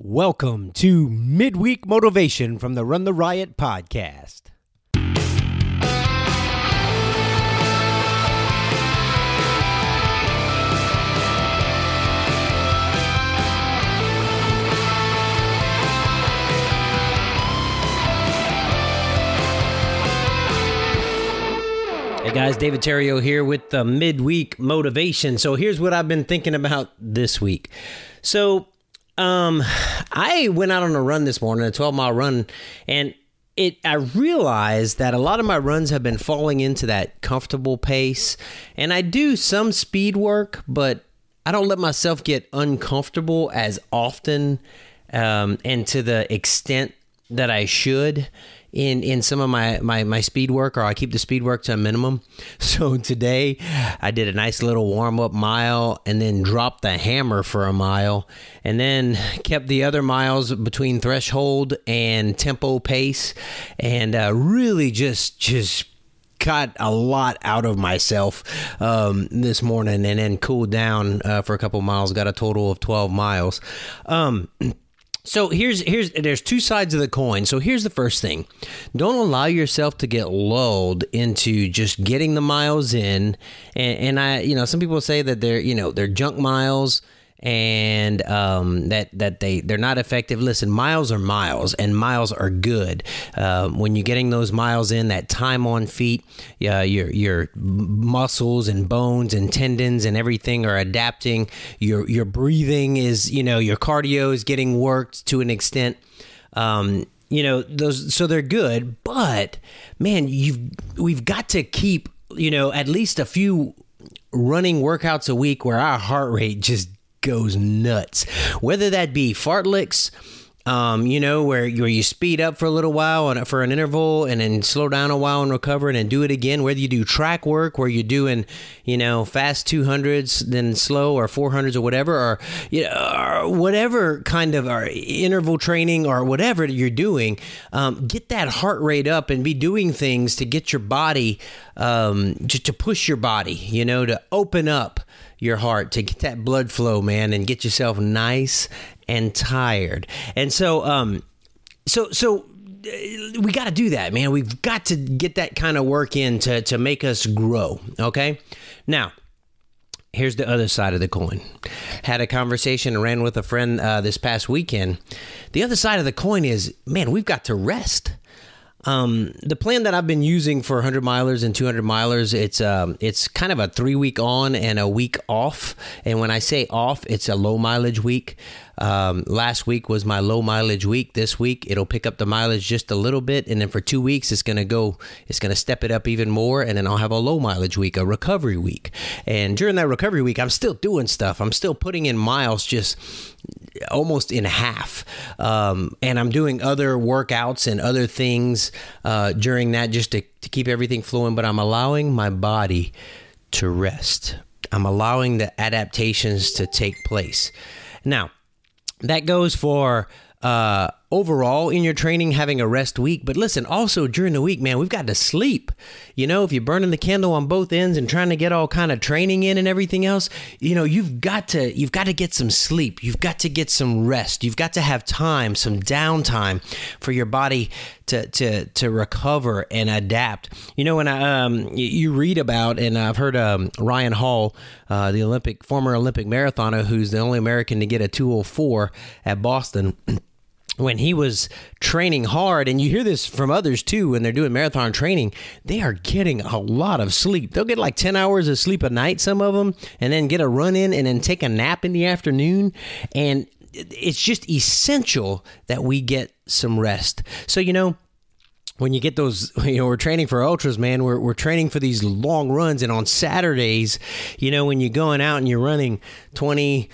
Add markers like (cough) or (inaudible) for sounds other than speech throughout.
Welcome to Midweek Motivation from the Run the Riot podcast. Hey guys, David Terrio here with the midweek motivation. So here's what I've been thinking about this week. So um I went out on a run this morning, a 12 mile run, and it I realized that a lot of my runs have been falling into that comfortable pace. And I do some speed work, but I don't let myself get uncomfortable as often um, and to the extent that I should in in some of my, my my speed work or I keep the speed work to a minimum. (laughs) So today I did a nice little warm up mile and then dropped the hammer for a mile and then kept the other miles between threshold and tempo pace and uh, really just just got a lot out of myself um, this morning and then cooled down uh, for a couple miles got a total of 12 miles um, so here's here's there's two sides of the coin. So here's the first thing. Don't allow yourself to get lulled into just getting the miles in. And, and I, you know, some people say that they're, you know, they're junk miles and um, that that they they're not effective. Listen, miles are miles, and miles are good. Uh, when you're getting those miles in, that time on feet, uh, your your muscles and bones and tendons and everything are adapting. Your your breathing is you know your cardio is getting worked to an extent. Um, you know those so they're good, but man, you've we've got to keep you know at least a few running workouts a week where our heart rate just goes nuts. Whether that be fartleks, um, you know, where you, where you speed up for a little while and for an interval and then slow down a while and recover and then do it again. Whether you do track work where you're doing, you know, fast 200s, then slow or 400s or whatever, or, you know, or whatever kind of or interval training or whatever you're doing, um, get that heart rate up and be doing things to get your body, um, just to push your body, you know, to open up your heart to get that blood flow, man, and get yourself nice and tired. And so, um, so, so uh, we got to do that, man. We've got to get that kind of work in to, to make us grow. Okay. Now, here's the other side of the coin. Had a conversation and ran with a friend uh, this past weekend. The other side of the coin is, man, we've got to rest. Um, the plan that I've been using for 100 milers and 200 milers, it's um, it's kind of a three week on and a week off. And when I say off, it's a low mileage week. Um, last week was my low mileage week. This week it'll pick up the mileage just a little bit, and then for two weeks it's gonna go. It's gonna step it up even more, and then I'll have a low mileage week, a recovery week. And during that recovery week, I'm still doing stuff. I'm still putting in miles, just almost in half. Um, and I'm doing other workouts and other things uh, during that just to, to keep everything flowing. But I'm allowing my body to rest. I'm allowing the adaptations to take place. Now, that goes for uh, overall in your training having a rest week. But listen, also during the week, man, we've got to sleep. You know, if you're burning the candle on both ends and trying to get all kind of training in and everything else, you know, you've got to you've got to get some sleep. You've got to get some rest. You've got to have time, some downtime for your body to to to recover and adapt. You know, when I um you read about and I've heard um Ryan Hall, uh, the Olympic former Olympic marathoner, who's the only American to get a 204 at Boston. (clears throat) when he was training hard, and you hear this from others too when they're doing marathon training, they are getting a lot of sleep. They'll get like 10 hours of sleep a night, some of them, and then get a run in and then take a nap in the afternoon. And it's just essential that we get some rest. So, you know, when you get those, (laughs) you know, we're training for ultras, man. We're, we're training for these long runs. And on Saturdays, you know, when you're going out and you're running 20,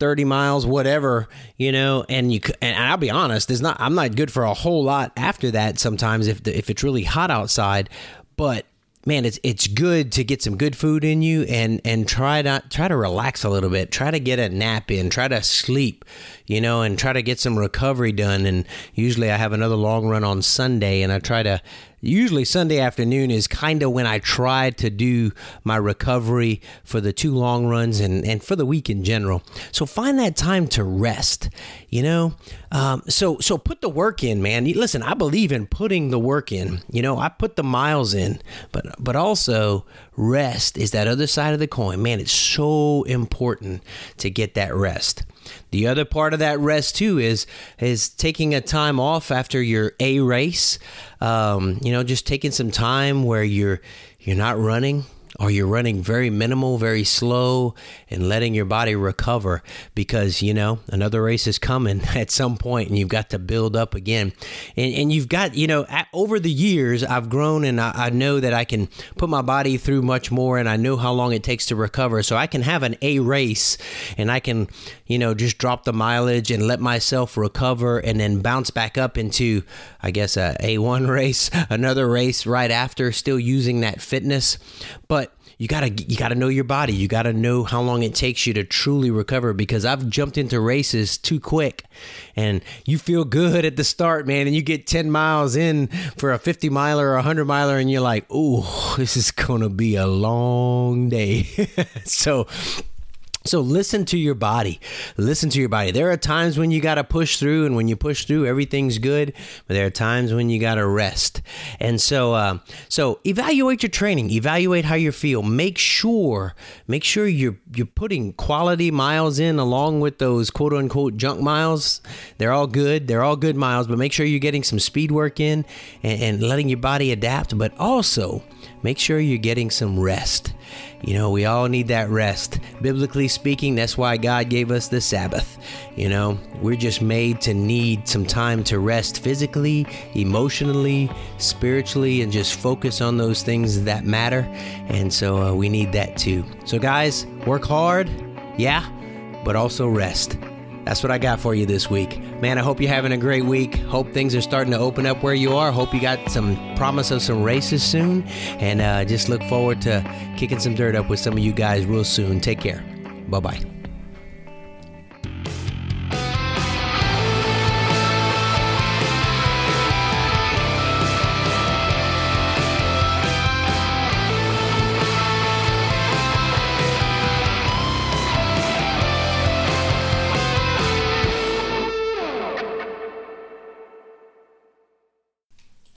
30 miles whatever you know and you and I'll be honest there's not I'm not good for a whole lot after that sometimes if the, if it's really hot outside but man it's it's good to get some good food in you and and try not try to relax a little bit try to get a nap in try to sleep you know, and try to get some recovery done. And usually I have another long run on Sunday, and I try to usually Sunday afternoon is kind of when I try to do my recovery for the two long runs and, and for the week in general. So find that time to rest, you know? Um, so, so put the work in, man. Listen, I believe in putting the work in, you know, I put the miles in, but, but also rest is that other side of the coin. Man, it's so important to get that rest. The other part of that rest too is is taking a time off after your A race. Um, you know, just taking some time where you're you're not running, or you're running very minimal, very slow, and letting your body recover because, you know, another race is coming (laughs) at some point and you've got to build up again. And, and you've got, you know, at, over the years, I've grown and I, I know that I can put my body through much more and I know how long it takes to recover. So I can have an A race and I can, you know, just drop the mileage and let myself recover and then bounce back up into, I guess, a A1 (laughs) race, another race right after, still using that fitness. But you gotta you gotta know your body. You gotta know how long it takes you to truly recover. Because I've jumped into races too quick, and you feel good at the start, man, and you get ten miles in for a fifty miler or a hundred miler, and you're like, "Oh, this is gonna be a long day." (laughs) so so listen to your body. Listen to your body. There are times when you got to push through, and when you push through, everything's good. But there are times when you got to rest. And so, uh, so evaluate your training. Evaluate how you feel. Make sure, make sure you're you're putting quality miles in along with those quote unquote junk miles. They're all good. They're all good miles. But make sure you're getting some speed work in and, and letting your body adapt. But also make sure you're getting some rest. You know, we all need that rest. Biblically speaking, that's why God gave us the Sabbath. You know, we're just made to need some time to rest physically, emotionally, spiritually, and just focus on those things that matter. And so uh, we need that too. So, guys, work hard, yeah, but also rest. That's what I got for you this week. Man, I hope you're having a great week. Hope things are starting to open up where you are. Hope you got some promise of some races soon. And uh, just look forward to kicking some dirt up with some of you guys real soon. Take care. Bye bye.